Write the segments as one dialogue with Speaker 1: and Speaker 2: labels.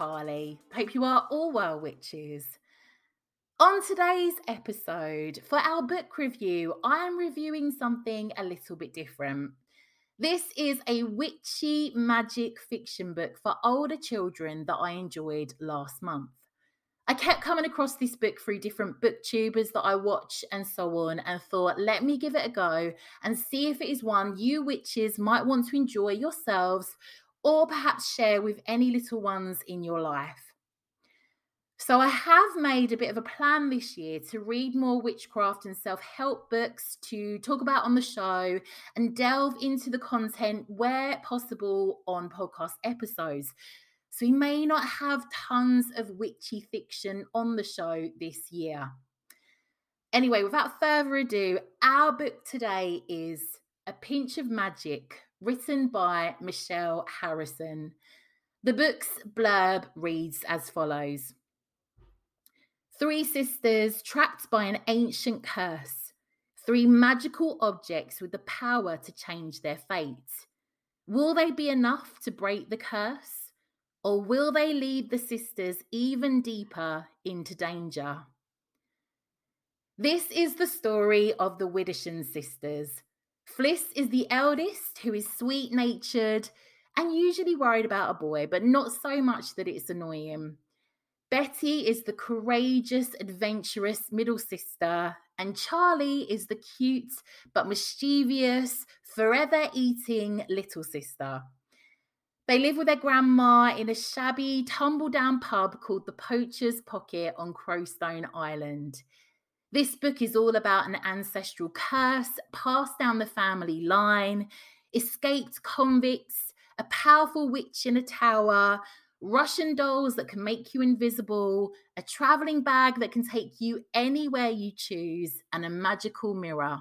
Speaker 1: Carly. Hope you are all well, witches. On today's episode, for our book review, I am reviewing something a little bit different. This is a witchy magic fiction book for older children that I enjoyed last month. I kept coming across this book through different booktubers that I watch and so on, and thought, let me give it a go and see if it is one you witches might want to enjoy yourselves or perhaps share with any little ones in your life. So, I have made a bit of a plan this year to read more witchcraft and self help books to talk about on the show and delve into the content where possible on podcast episodes. So, we may not have tons of witchy fiction on the show this year. Anyway, without further ado, our book today is A Pinch of Magic written by Michelle Harrison. The book's blurb reads as follows Three sisters trapped by an ancient curse, three magical objects with the power to change their fate. Will they be enough to break the curse? Or will they lead the sisters even deeper into danger? This is the story of the Widdowson sisters, Fliss is the eldest, who is sweet natured and usually worried about a boy, but not so much that it's annoying. Betty is the courageous, adventurous middle sister, and Charlie is the cute but mischievous, forever eating little sister. They live with their grandma in a shabby, tumble down pub called the Poacher's Pocket on Crowstone Island. This book is all about an ancestral curse passed down the family line, escaped convicts, a powerful witch in a tower, Russian dolls that can make you invisible, a traveling bag that can take you anywhere you choose, and a magical mirror.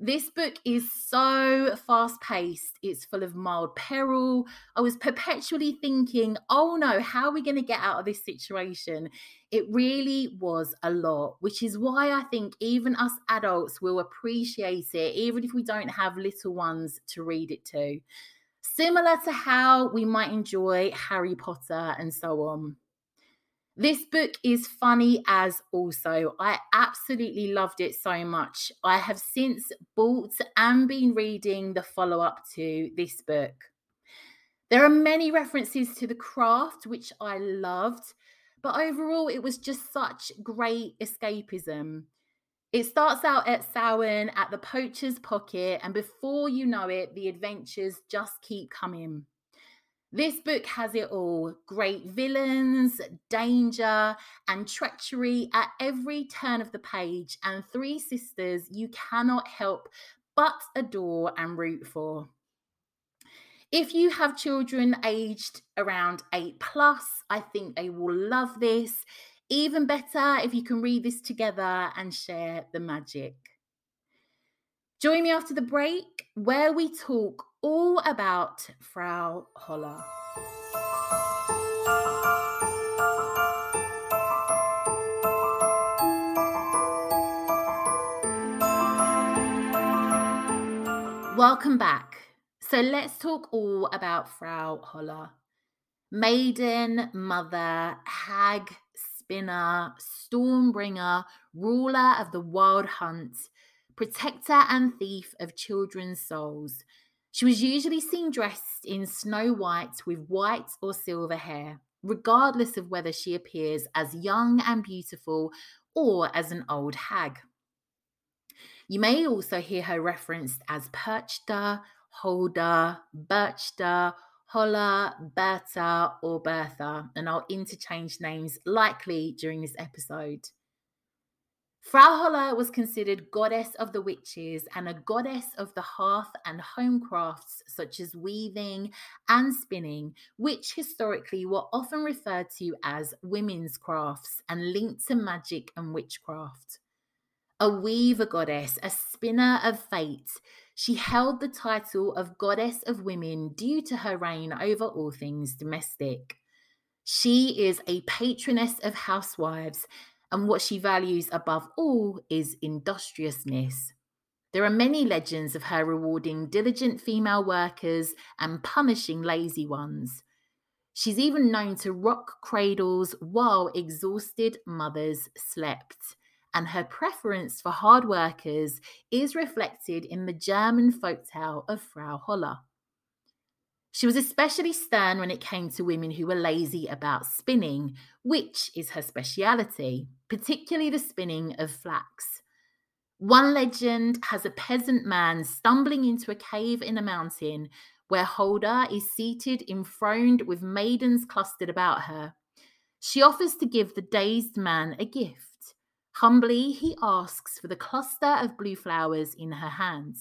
Speaker 1: This book is so fast paced. It's full of mild peril. I was perpetually thinking, oh no, how are we going to get out of this situation? It really was a lot, which is why I think even us adults will appreciate it, even if we don't have little ones to read it to. Similar to how we might enjoy Harry Potter and so on. This book is funny as also. I absolutely loved it so much. I have since bought and been reading the follow up to this book. There are many references to the craft, which I loved, but overall, it was just such great escapism. It starts out at Samhain at the Poacher's Pocket, and before you know it, the adventures just keep coming. This book has it all great villains, danger, and treachery at every turn of the page, and three sisters you cannot help but adore and root for. If you have children aged around eight plus, I think they will love this. Even better if you can read this together and share the magic. Join me after the break where we talk all about Frau Holle. Welcome back. So let's talk all about Frau Holle. Maiden, mother, hag, spinner, stormbringer, ruler of the wild hunt, protector and thief of children's souls. She was usually seen dressed in snow white with white or silver hair, regardless of whether she appears as young and beautiful or as an old hag. You may also hear her referenced as Perchta, Holda, Birchta, Holla, Berta, or Bertha, and I'll interchange names likely during this episode. Frau Holle was considered goddess of the witches and a goddess of the hearth and home crafts such as weaving and spinning, which historically were often referred to as women's crafts and linked to magic and witchcraft. A weaver goddess, a spinner of fate, she held the title of Goddess of Women due to her reign over all things domestic. She is a patroness of housewives and what she values above all is industriousness. There are many legends of her rewarding diligent female workers and punishing lazy ones. She's even known to rock cradles while exhausted mothers slept, and her preference for hard workers is reflected in the German folktale of Frau Holle. She was especially stern when it came to women who were lazy about spinning, which is her speciality, particularly the spinning of flax. One legend has a peasant man stumbling into a cave in a mountain where Hulda is seated enthroned with maidens clustered about her. She offers to give the dazed man a gift. Humbly, he asks for the cluster of blue flowers in her hand.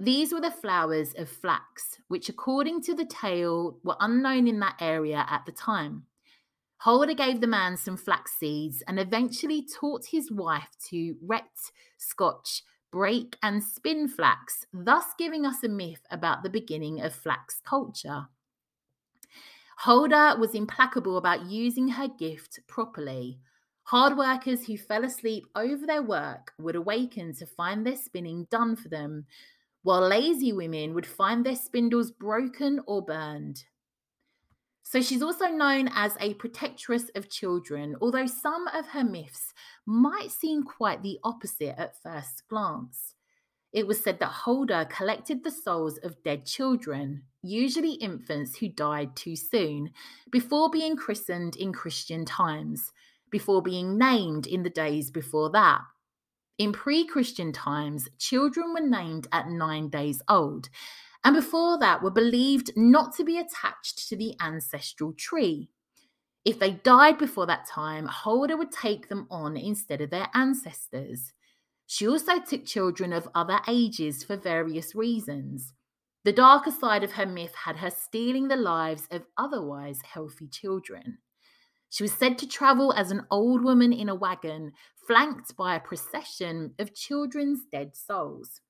Speaker 1: These were the flowers of flax, which, according to the tale, were unknown in that area at the time. Hulda gave the man some flax seeds and eventually taught his wife to rect, scotch, break, and spin flax, thus giving us a myth about the beginning of flax culture. Hulda was implacable about using her gift properly. Hard workers who fell asleep over their work would awaken to find their spinning done for them, while lazy women would find their spindles broken or burned. So she's also known as a protectress of children, although some of her myths might seem quite the opposite at first glance. It was said that Holda collected the souls of dead children, usually infants who died too soon, before being christened in Christian times, before being named in the days before that. In pre Christian times, children were named at nine days old, and before that were believed not to be attached to the ancestral tree. If they died before that time, Hulda would take them on instead of their ancestors. She also took children of other ages for various reasons. The darker side of her myth had her stealing the lives of otherwise healthy children. She was said to travel as an old woman in a wagon, flanked by a procession of children's dead souls.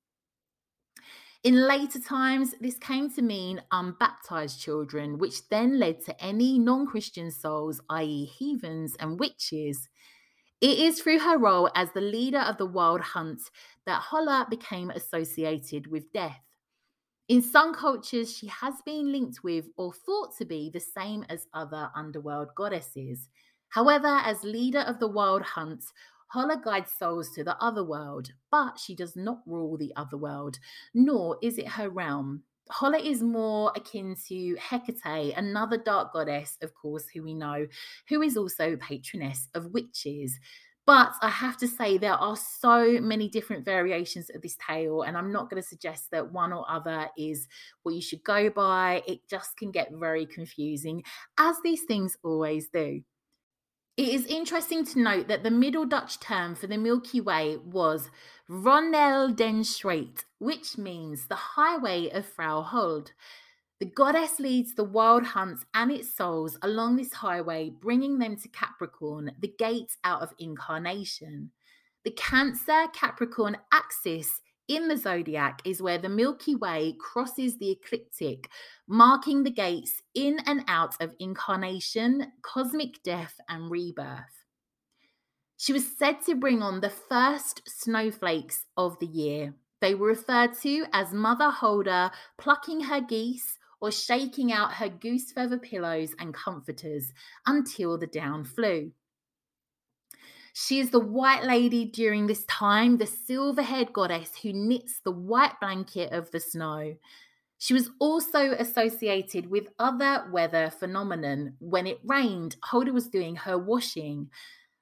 Speaker 1: In later times, this came to mean unbaptized children, which then led to any non Christian souls, i.e., heathens and witches. It is through her role as the leader of the wild hunt that Holle became associated with death. In some cultures, she has been linked with or thought to be the same as other underworld goddesses. However, as leader of the wild hunt, Holle guides souls to the other world, but she does not rule the other world, nor is it her realm. Holle is more akin to Hecate, another dark goddess, of course, who we know, who is also patroness of witches. But I have to say, there are so many different variations of this tale, and I'm not going to suggest that one or other is what you should go by. It just can get very confusing, as these things always do. It is interesting to note that the Middle Dutch term for the Milky Way was Ronel den Straat, which means the highway of Frau Huld. The goddess leads the wild hunts and its souls along this highway, bringing them to Capricorn, the gate out of incarnation. The Cancer Capricorn axis in the zodiac is where the Milky Way crosses the ecliptic, marking the gates in and out of incarnation, cosmic death, and rebirth. She was said to bring on the first snowflakes of the year. They were referred to as Mother Holda plucking her geese or shaking out her goose feather pillows and comforters until the down flew. She is the white lady during this time, the silver haired goddess who knits the white blanket of the snow. She was also associated with other weather phenomenon. When it rained, Hulda was doing her washing.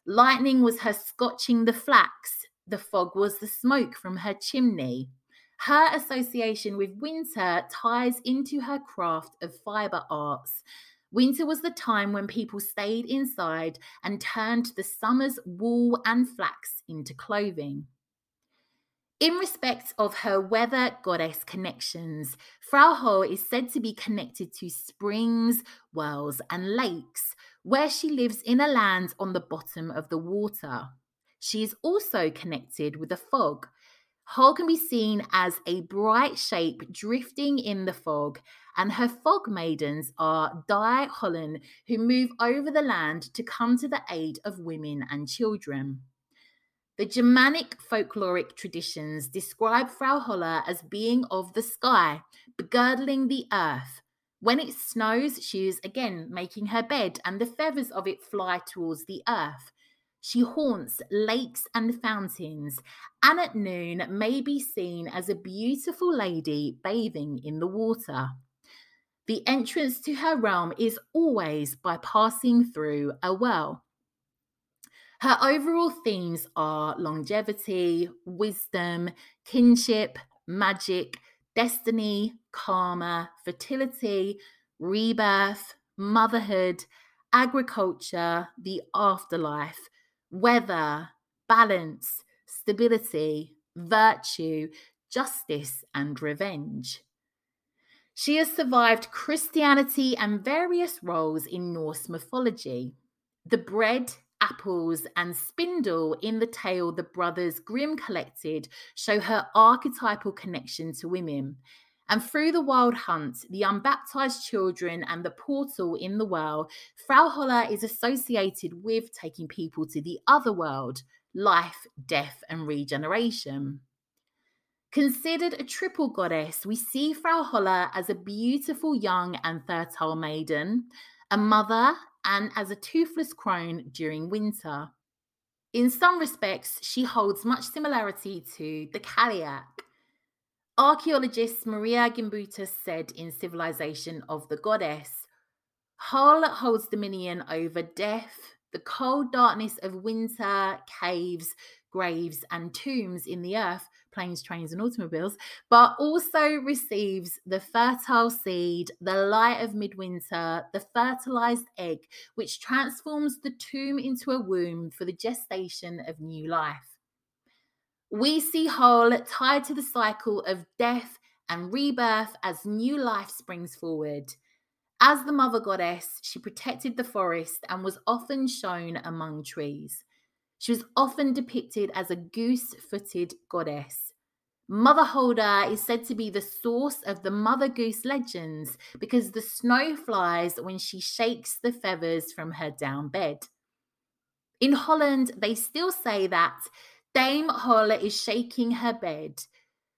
Speaker 1: Lightning was her scotching the flax. The fog was the smoke from her chimney. Her association with winter ties into her craft of fiber arts, Winter was the time when people stayed inside and turned the summer's wool and flax into clothing. In respect of her weather goddess connections, Frau Holl is said to be connected to springs, wells, and lakes, where she lives in a land on the bottom of the water. She is also connected with the fog. Holl can be seen as a bright shape drifting in the fog, and her fog maidens are Die Hollen, who move over the land to come to the aid of women and children. The Germanic folkloric traditions describe Frau Holle as being of the sky, begirdling the earth. When it snows, she is again making her bed, and the feathers of it fly towards the earth. She haunts lakes and fountains, and at noon may be seen as a beautiful lady bathing in the water. The entrance to her realm is always by passing through a well. Her overall themes are longevity, wisdom, kinship, magic, destiny, karma, fertility, rebirth, motherhood, agriculture, the afterlife, weather, balance, stability, virtue, justice, and revenge. She has survived Christianity and various roles in Norse mythology. The bread apples, and spindle in the tale the brothers Grimm collected show her archetypal connection to women. And through the wild hunt, the unbaptized children, and the portal in the well, Frau Holle is associated with taking people to the other world life, death, and regeneration. Considered a triple goddess, we see Frau Holle as a beautiful young and fertile maiden, a mother, and as a toothless crone during winter. In some respects, she holds much similarity to the Cailleach. Archaeologist Maria Gimbutas said in Civilization of the Goddess Holl holds dominion over death, the cold darkness of winter, caves, graves, and tombs in the earth, planes, trains, and automobiles, but also receives the fertile seed, the light of midwinter, the fertilized egg, which transforms the tomb into a womb for the gestation of new life. We see Holl tied to the cycle of death and rebirth as new life springs forward. As the mother goddess, she protected the forest and was often shown among trees. She was often depicted as a goose footed goddess. Mother Holda is said to be the source of the Mother Goose legends because the snow flies when she shakes the feathers from her down bed. In Holland, they still say that Dame Holle is shaking her bed.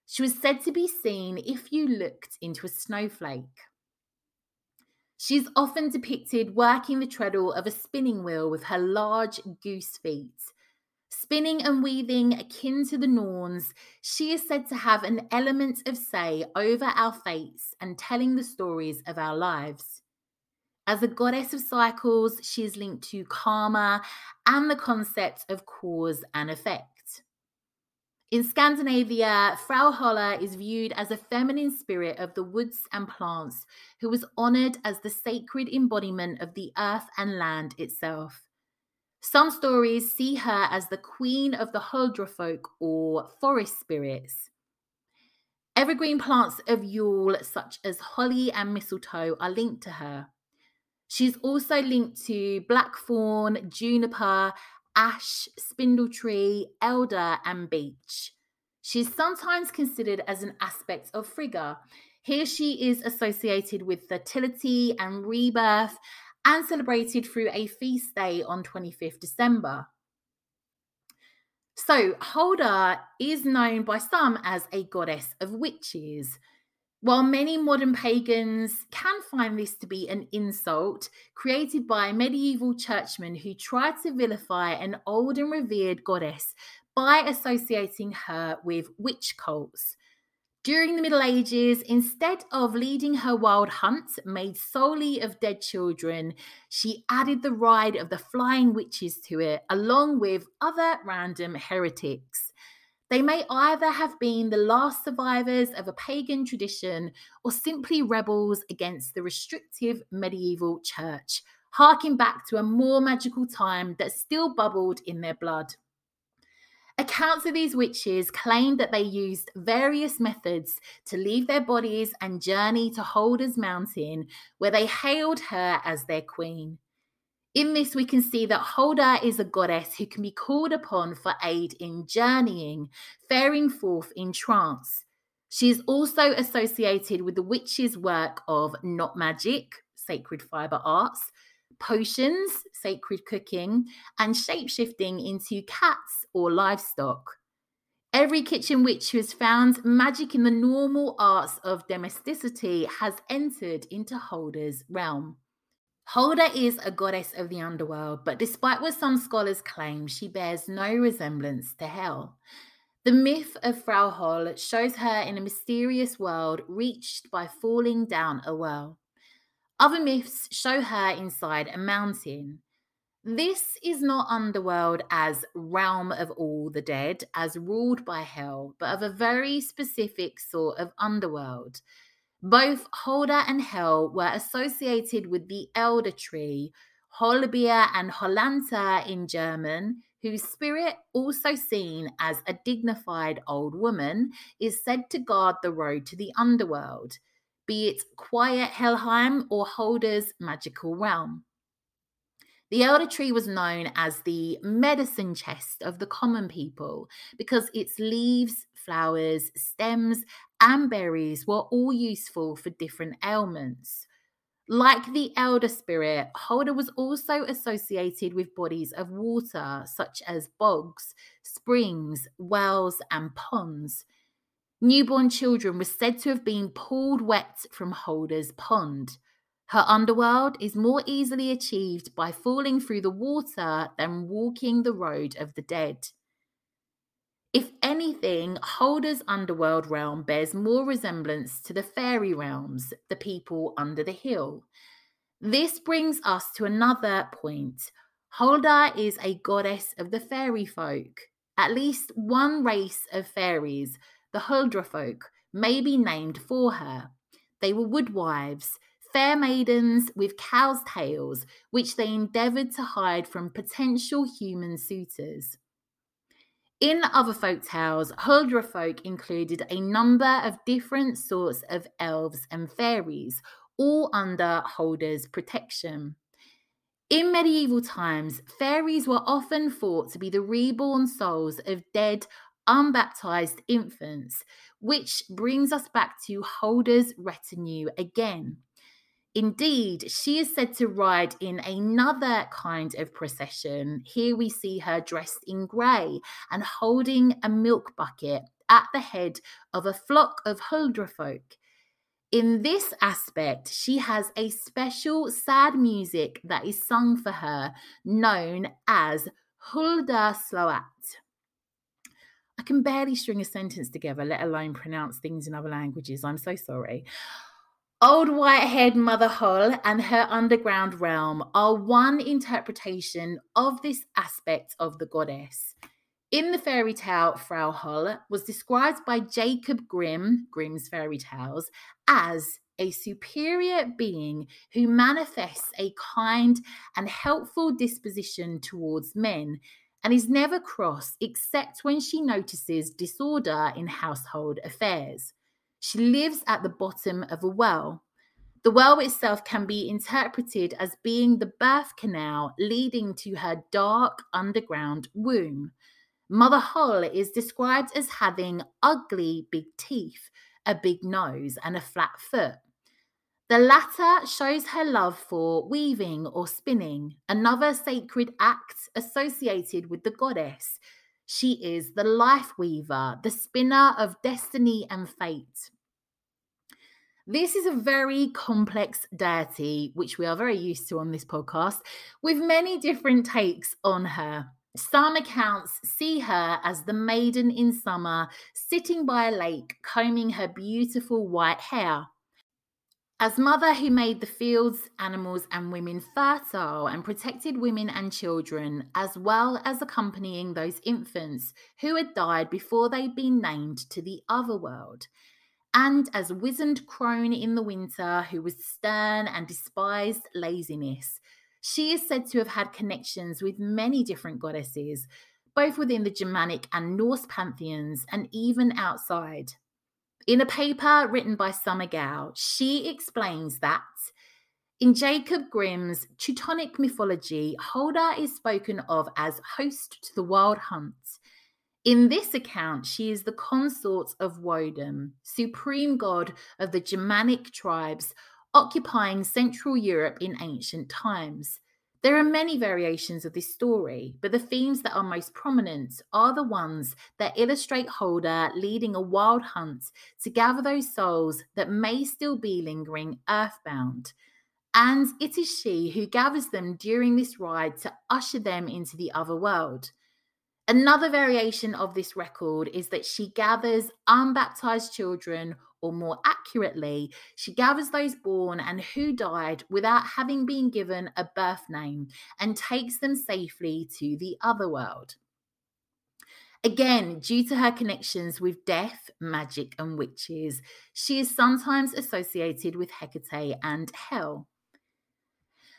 Speaker 1: She was said to be seen if you looked into a snowflake. She is often depicted working the treadle of a spinning wheel with her large goose feet. Spinning and weaving akin to the Norns, she is said to have an element of say over our fates and telling the stories of our lives. As a goddess of cycles, she is linked to karma and the concept of cause and effect. In Scandinavia, Frau Holle is viewed as a feminine spirit of the woods and plants who was honored as the sacred embodiment of the earth and land itself. Some stories see her as the queen of the Huldra folk or forest spirits. Evergreen plants of Yule, such as holly and mistletoe, are linked to her. She's also linked to blackthorn, juniper, ash, spindle tree, elder, and beech. She's sometimes considered as an aspect of Frigga. Here she is associated with fertility and rebirth and celebrated through a feast day on 25th December. So, Holda is known by some as a goddess of witches. While many modern pagans can find this to be an insult created by medieval churchmen who tried to vilify an old and revered goddess by associating her with witch cults. During the Middle Ages, instead of leading her wild hunt made solely of dead children, she added the ride of the flying witches to it, along with other random heretics. They may either have been the last survivors of a pagan tradition or simply rebels against the restrictive medieval church, harking back to a more magical time that still bubbled in their blood. Accounts of these witches claim that they used various methods to leave their bodies and journey to Holda's Mountain, where they hailed her as their queen. In this, we can see that Holda is a goddess who can be called upon for aid in journeying, faring forth in trance. She is also associated with the witches' work of knot magic, sacred fiber arts, potions, sacred cooking, and shapeshifting into cats or livestock. Every kitchen witch who has found magic in the normal arts of domesticity has entered into Holda's realm. Holda is a goddess of the underworld, but despite what some scholars claim, she bears no resemblance to hell. The myth of Frau Holl shows her in a mysterious world reached by falling down a well. Other myths show her inside a mountain. This is not underworld as realm of all the dead, as ruled by hell, but of a very specific sort of underworld. Both Holda and Hell were associated with the elder tree, Hollbier and Hollanta in German, whose spirit, also seen as a dignified old woman, is said to guard the road to the underworld be it quiet Helheim or Holda's magical realm. The elder tree was known as the medicine chest of the common people because its leaves, flowers, stems, and berries were all useful for different ailments. Like the elder spirit, Holda was also associated with bodies of water such as bogs, springs, wells, and ponds. Newborn children were said to have been pulled wet from Holda's pond. Her underworld is more easily achieved by falling through the water than walking the road of the dead. If anything, Holda's underworld realm bears more resemblance to the fairy realms, the people under the hill. This brings us to another point. Holda is a goddess of the fairy folk. At least one race of fairies the Huldra folk, may be named for her. They were woodwives, fair maidens with cow's tails, which they endeavoured to hide from potential human suitors. In other folk tales, Huldra folk included a number of different sorts of elves and fairies, all under Holda's protection. In medieval times, fairies were often thought to be the reborn souls of dead unbaptized infants, which brings us back to Holda's retinue again. Indeed, she is said to ride in another kind of procession. Here we see her dressed in grey and holding a milk bucket at the head of a flock of Huldra folk. In this aspect, she has a special sad music that is sung for her, known as Hulda Sloat. I can barely string a sentence together, let alone pronounce things in other languages. I'm so sorry. Old white haired Mother Holl and her underground realm are one interpretation of this aspect of the goddess. In the fairy tale, Frau Holl was described by Jacob Grimm, Grimm's fairy tales, as a superior being who manifests a kind and helpful disposition towards men and is never cross except when she notices disorder in household affairs. She lives at the bottom of a well. The well itself can be interpreted as being the birth canal leading to her dark underground womb. Mother Holl is described as having ugly big teeth, a big nose, and a flat foot. The latter shows her love for weaving or spinning, another sacred act associated with the goddess. She is the life weaver, the spinner of destiny and fate. This is a very complex deity, which we are very used to on this podcast, with many different takes on her. Some accounts see her as the maiden in summer, sitting by a lake, combing her beautiful white hair. As mother who made the fields, animals, and women fertile and protected women and children, as well as accompanying those infants who had died before they'd been named to the other world. And as wizened crone in the winter who was stern and despised laziness, she is said to have had connections with many different goddesses, both within the Germanic and Norse pantheons and even outside. In a paper written by Summer Gao, she explains that in Jacob Grimm's Teutonic mythology, Hulda is spoken of as host to the wild hunt. In this account, she is the consort of Woden, supreme god of the Germanic tribes occupying Central Europe in ancient times. There are many variations of this story, but the themes that are most prominent are the ones that illustrate Holda leading a wild hunt to gather those souls that may still be lingering earthbound. And it is she who gathers them during this ride to usher them into the other world. Another variation of this record is that she gathers unbaptized children or more accurately, she gathers those born and who died without having been given a birth name and takes them safely to the other world. Again, due to her connections with death, magic, and witches, she is sometimes associated with Hecate and hell.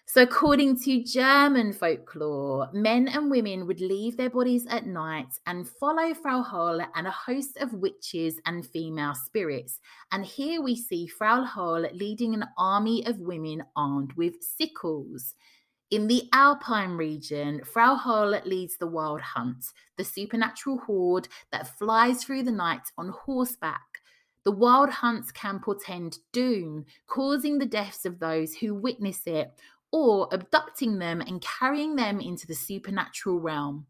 Speaker 1: So, according to German folklore, men and women would leave their bodies at night and follow Frau Holl and a host of witches and female spirits. And here we see Frau Holl leading an army of women armed with sickles. In the Alpine region, Frau Holl leads the wild hunt, the supernatural horde that flies through the night on horseback. The wild hunts can portend doom, causing the deaths of those who witness it or abducting them and carrying them into the supernatural realm.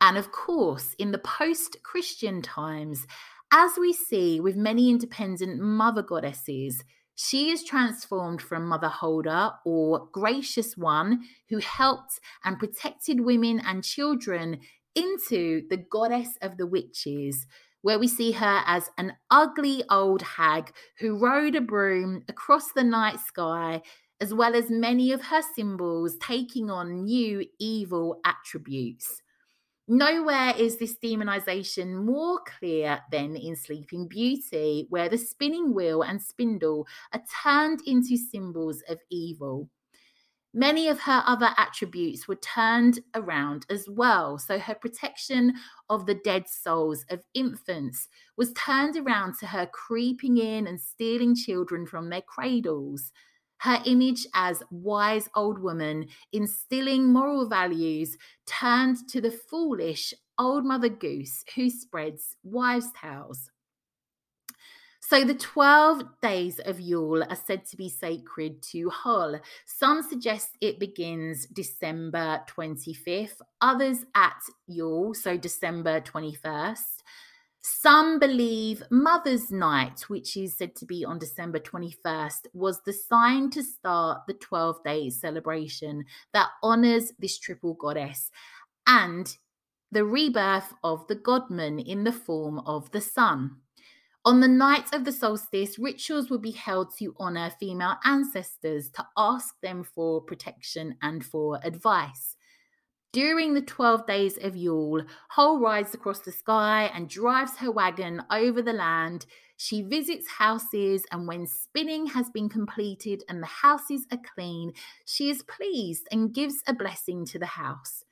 Speaker 1: And of course, in the post Christian times, as we see with many independent mother goddesses, she is transformed from Mother Holda or Gracious One, who helped and protected women and children, into the goddess of the witches, where we see her as an ugly old hag who rode a broom across the night sky as well as many of her symbols taking on new evil attributes. Nowhere is this demonization more clear than in Sleeping Beauty, where the spinning wheel and spindle are turned into symbols of evil. Many of her other attributes were turned around as well. So her protection of the dead souls of infants was turned around to her creeping in and stealing children from their cradles her image as wise old woman instilling moral values turned to the foolish old mother goose who spreads wives' tales. So the 12 days of Yule are said to be sacred to Hull. Some suggest it begins December 25th, others at Yule, so December 21st. Some believe Mother's Night, which is said to be on December 21st, was the sign to start the 12 day celebration that honors this triple goddess and the rebirth of the godman in the form of the sun. On the night of the solstice, rituals would be held to honor female ancestors to ask them for protection and for advice. During the 12 days of Yule, Hull rides across the sky and drives her wagon over the land. She visits houses, and when spinning has been completed and the houses are clean, she is pleased and gives a blessing to the house.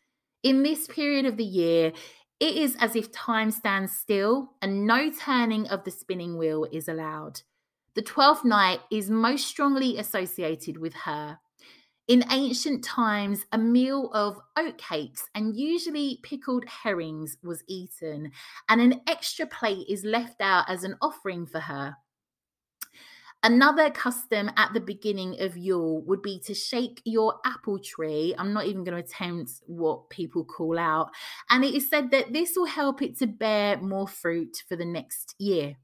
Speaker 1: In this period of the year, it is as if time stands still and no turning of the spinning wheel is allowed. The 12th night is most strongly associated with her. In ancient times, a meal of oatcakes and usually pickled herrings was eaten, and an extra plate is left out as an offering for her. Another custom at the beginning of Yule would be to shake your apple tree. I'm not even going to attempt what people call out. And it is said that this will help it to bear more fruit for the next year.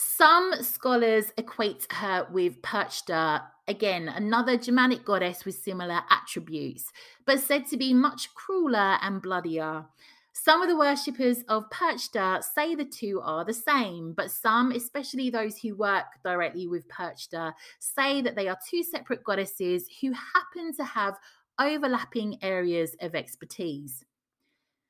Speaker 1: Some scholars equate her with Perchta, again, another Germanic goddess with similar attributes, but said to be much crueler and bloodier. Some of the worshippers of Perchta say the two are the same, but some, especially those who work directly with Perchta, say that they are two separate goddesses who happen to have overlapping areas of expertise.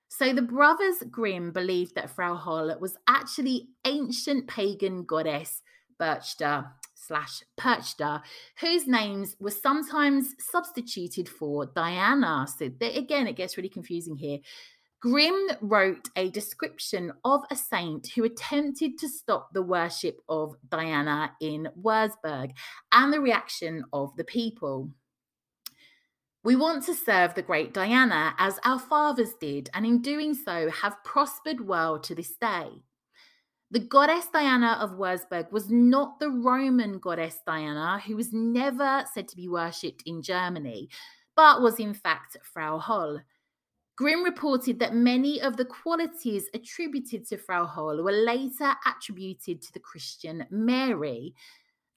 Speaker 1: So the brothers Grimm believed that Frau Holl was actually ancient pagan goddess Birchta slash Perchta, whose names were sometimes substituted for Diana. So again, it gets really confusing here. Grimm wrote a description of a saint who attempted to stop the worship of Diana in Wurzburg and the reaction of the people. We want to serve the great Diana as our fathers did, and in doing so have prospered well to this day. The goddess Diana of Wurzburg was not the Roman goddess Diana, who was never said to be worshipped in Germany, but was in fact Frau Holl. Grimm reported that many of the qualities attributed to Frau Holl were later attributed to the Christian Mary.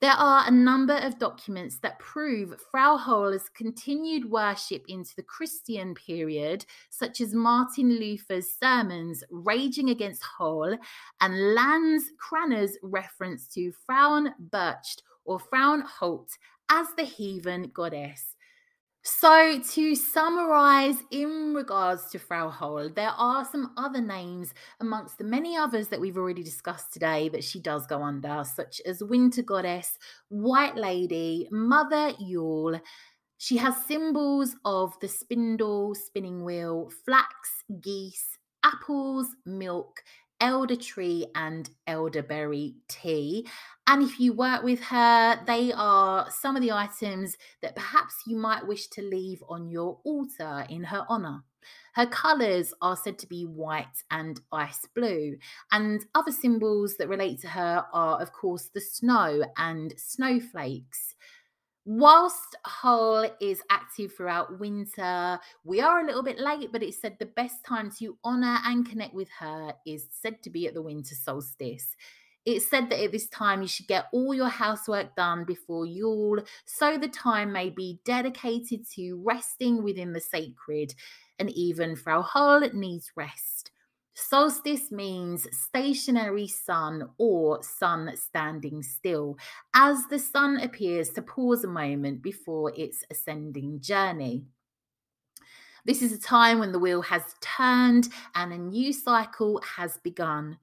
Speaker 1: There are a number of documents that prove Frau Holl's continued worship into the Christian period, such as Martin Luther's sermons raging against Holl and Lanz Cranach's reference to Frauen Bircht or Frauen Holt as the heathen goddess. So, to summarize in regards to Frau Holl, there are some other names amongst the many others that we've already discussed today that she does go under, such as Winter Goddess, White Lady, Mother Yule. She has symbols of the spindle, spinning wheel, flax, geese, apples, milk, elder tree and elderberry tea. And if you work with her, they are some of the items that perhaps you might wish to leave on your altar in her honor. Her colours are said to be white and ice blue, and other symbols that relate to her are, of course, the snow and snowflakes. Whilst Holl is active throughout winter, we are a little bit late, but it said the best time to honor and connect with her is said to be at the winter solstice. It said that at this time you should get all your housework done before Yule, so the time may be dedicated to resting within the sacred, and even Frau Holl needs rest. Solstice means stationary sun or sun standing still, as the sun appears to pause a moment before its ascending journey. This is a time when the wheel has turned and a new cycle has begun.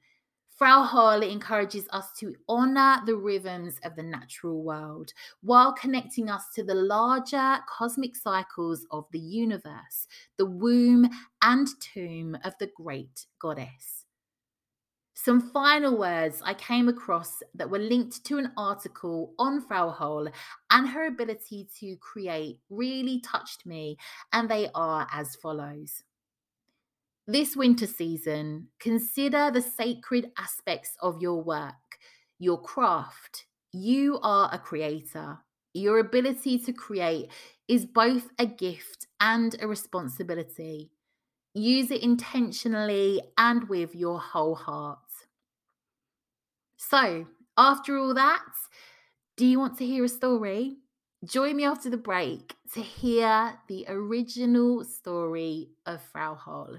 Speaker 1: Frau Holl encourages us to honor the rhythms of the natural world while connecting us to the larger cosmic cycles of the universe, the womb and tomb of the great goddess. Some final words I came across that were linked to an article on Frau Holl and her ability to create really touched me, and they are as follows. This winter season, consider the sacred aspects of your work, your craft. You are a creator. Your ability to create is both a gift and a responsibility. Use it intentionally and with your whole heart. So, after all that, do you want to hear a story? Join me after the break to hear the original story of Frau Holl.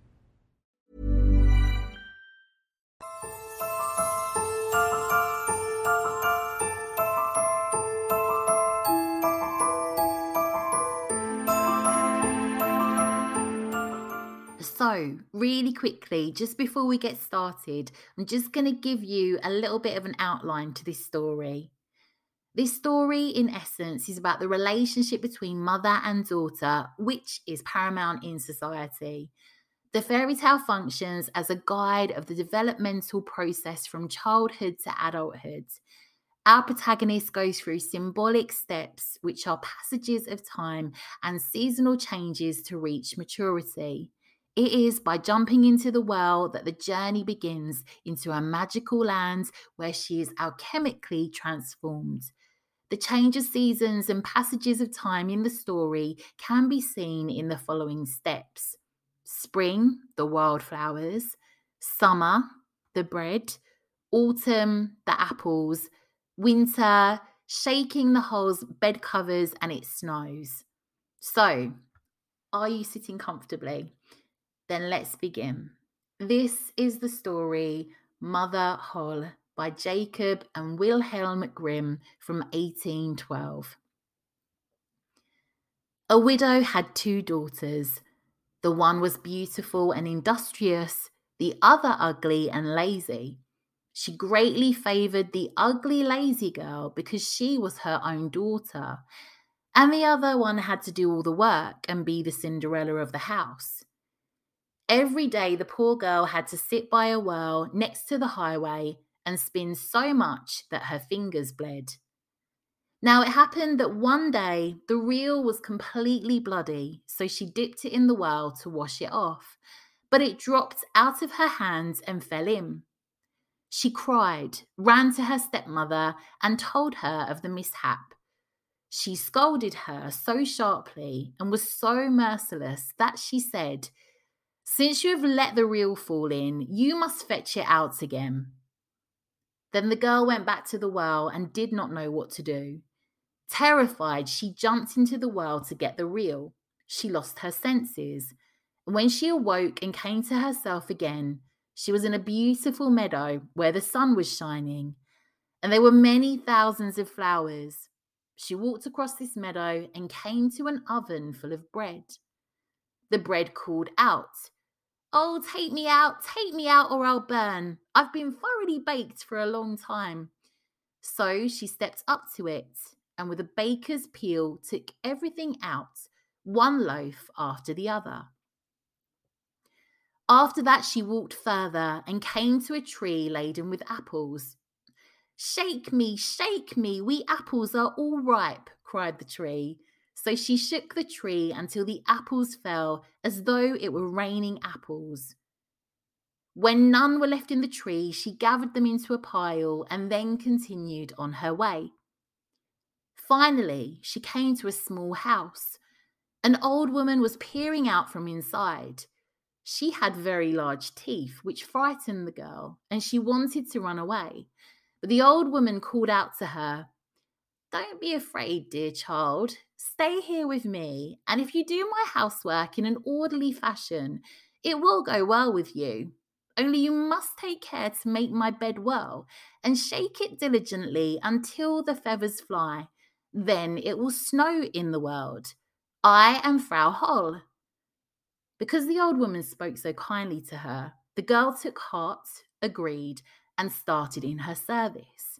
Speaker 1: So, really quickly, just before we get started, I'm just going to give you a little bit of an outline to this story. This story, in essence, is about the relationship between mother and daughter, which is paramount in society. The fairy tale functions as a guide of the developmental process from childhood to adulthood. Our protagonist goes through symbolic steps, which are passages of time and seasonal changes to reach maturity. It is by jumping into the well that the journey begins into a magical land where she is alchemically transformed. The change of seasons and passages of time in the story can be seen in the following steps spring, the wildflowers, summer, the bread, autumn, the apples, winter, shaking the Holle's bed covers and it snows. So, are you sitting comfortably? Then let's begin. This is the story Mother Holle by Jacob and Wilhelm Grimm from 1812. A widow had two daughters. The one was beautiful and industrious, the other ugly and lazy. She greatly favoured the ugly, lazy girl because she was her own daughter, and the other one had to do all the work and be the Cinderella of the house. Every day, the poor girl had to sit by a well next to the highway and spin so much that her fingers bled. Now, it happened that one day the reel was completely bloody, so she dipped it in the well to wash it off, but it dropped out of her hands and fell in. She cried, ran to her stepmother, and told her of the mishap. She scolded her so sharply and was so merciless that she said, since you have let the reel fall in, you must fetch it out again. Then the girl went back to the well and did not know what to do. Terrified, she jumped into the well to get the reel. She lost her senses. When she awoke and came to herself again, she was in a beautiful meadow where the sun was shining, and there were many thousands of flowers. She walked across this meadow and came to an oven full of bread. The bread called out, Oh, take me out, take me out, or I'll burn. I've been thoroughly baked for a long time. So she stepped up to it and with a baker's peel took everything out, one loaf after the other. After that, she walked further and came to a tree laden with apples. Shake me, shake me, we apples are all ripe, cried the tree. So she shook the tree until the apples fell as though it were raining apples. When none were left in the tree, she gathered them into a pile and then continued on her way. Finally, she came to a small house. An old woman was peering out from inside. She had very large teeth, which frightened the girl, and she wanted to run away. But the old woman called out to her, Don't be afraid, dear child. Stay here with me, and if you do my housework in an orderly fashion, it will go well with you. Only you must take care to make my bed well, and shake it diligently until the feathers fly. Then it will snow in the world. I am Frau Holle. Because the old woman spoke so kindly to her, the girl took heart, agreed, and started in her service.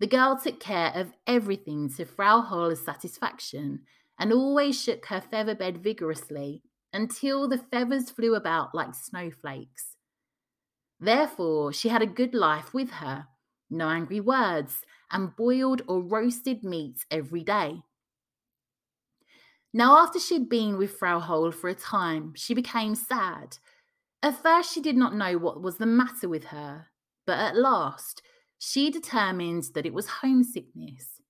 Speaker 1: The girl took care of everything to Frau Holle's satisfaction and always shook her feather bed vigorously until the feathers flew about like snowflakes. Therefore, she had a good life with her, no angry words, and boiled or roasted meat every day. Now, after she had been with Frau Holle for a time, she became sad. At first, she did not know what was the matter with her, but at last, she determined that it was homesickness.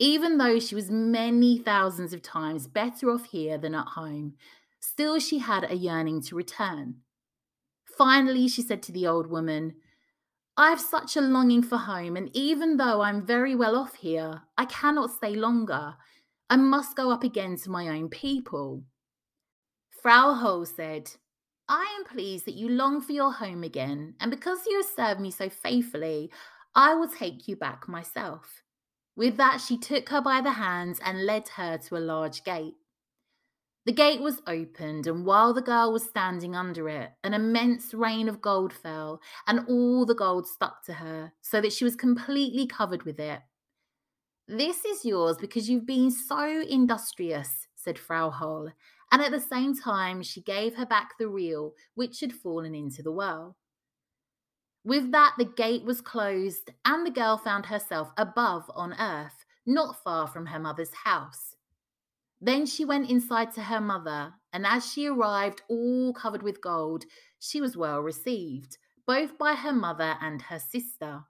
Speaker 1: Even though she was many thousands of times better off here than at home, still she had a yearning to return. Finally, she said to the old woman, I have such a longing for home, and even though I'm very well off here, I cannot stay longer. I must go up again to my own people. Frau Holle said, I am pleased that you long for your home again, and because you have served me so faithfully, I will take you back myself. With that, she took her by the hands and led her to a large gate. The gate was opened, and while the girl was standing under it, an immense rain of gold fell, and all the gold stuck to her, so that she was completely covered with it. This is yours because you've been so industrious, said Frau Holle, and at the same time she gave her back the reel which had fallen into the well. With that, the gate was closed, and the girl found herself above on earth, not far from her mother's house. Then she went inside to her mother, and as she arrived, all covered with gold, she was well received, both by her mother and her sister.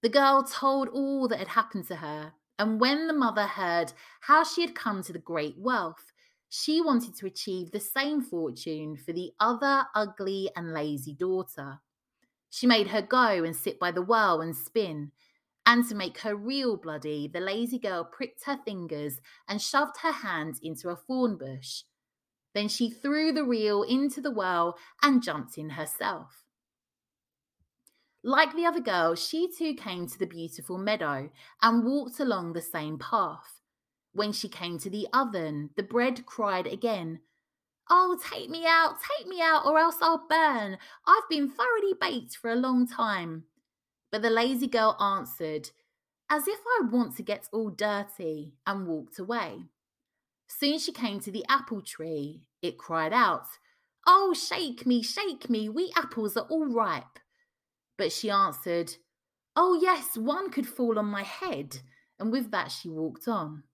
Speaker 1: The girl told all that had happened to her, and when the mother heard how she had come to the great wealth, she wanted to achieve the same fortune for the other ugly and lazy daughter. She made her go and sit by the well and spin, and to make her reel bloody, the lazy girl pricked her fingers and shoved her hand into a thorn bush. Then she threw the reel into the well and jumped in herself. Like the other girl, she too came to the beautiful meadow and walked along the same path. When she came to the oven, the bread cried again, Oh, take me out, take me out, or else I'll burn. I've been thoroughly baked for a long time. But the lazy girl answered, as if I want to get all dirty, and walked away. Soon she came to the apple tree. It cried out, Oh, shake me, shake me, we apples are all ripe. But she answered, Oh, yes, one could fall on my head. And with that, she walked on.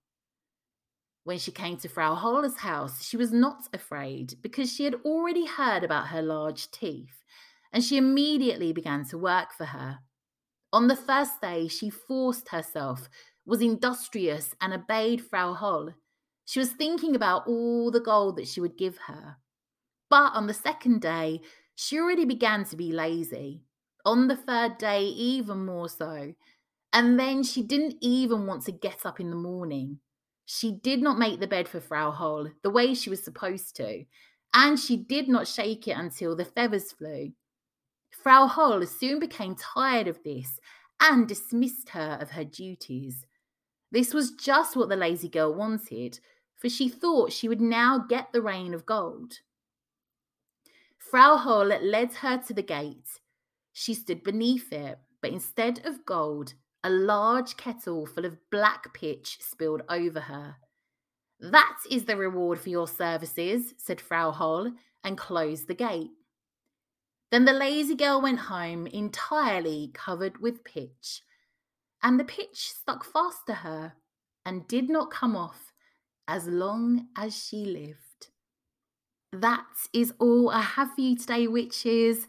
Speaker 1: When she came to Frau Holle's house, she was not afraid because she had already heard about her large teeth, and she immediately began to work for her. On the first day, she forced herself, was industrious, and obeyed Frau Holle. She was thinking about all the gold that she would give her. But on the second day, she already began to be lazy. On the third day, even more so. And then she didn't even want to get up in the morning. She did not make the bed for Frau Holle the way she was supposed to, and she did not shake it until the feathers flew. Frau Holle soon became tired of this and dismissed her of her duties. This was just what the lazy girl wanted, for she thought she would now get the rain of gold. Frau Holle led her to the gate. She stood beneath it, but instead of gold, a large kettle full of black pitch spilled over her. That is the reward for your services, said Frau Holle, and closed the gate. Then the lazy girl went home entirely covered with pitch, and the pitch stuck fast to her and did not come off as long as she lived. That is all I have for you today, witches.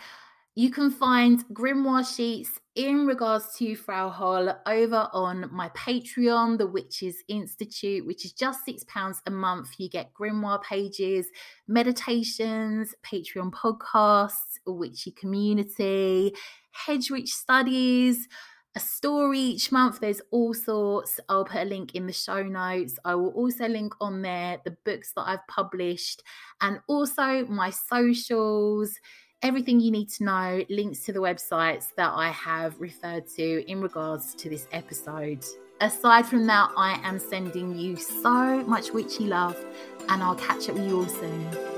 Speaker 1: You can find grimoire sheets in regards to Frau Holle over on my Patreon, the Witches Institute, which is just £6 a month. You get grimoire pages, meditations, Patreon podcasts, a witchy community, hedge witch studies, a story each month. There's all sorts. I'll put a link in the show notes. I will also link on there the books that I've published and also my socials everything you need to know, links to the websites that I have referred to in regards to this episode. Aside from that, I am sending you so much witchy love, and I'll catch up with you all soon.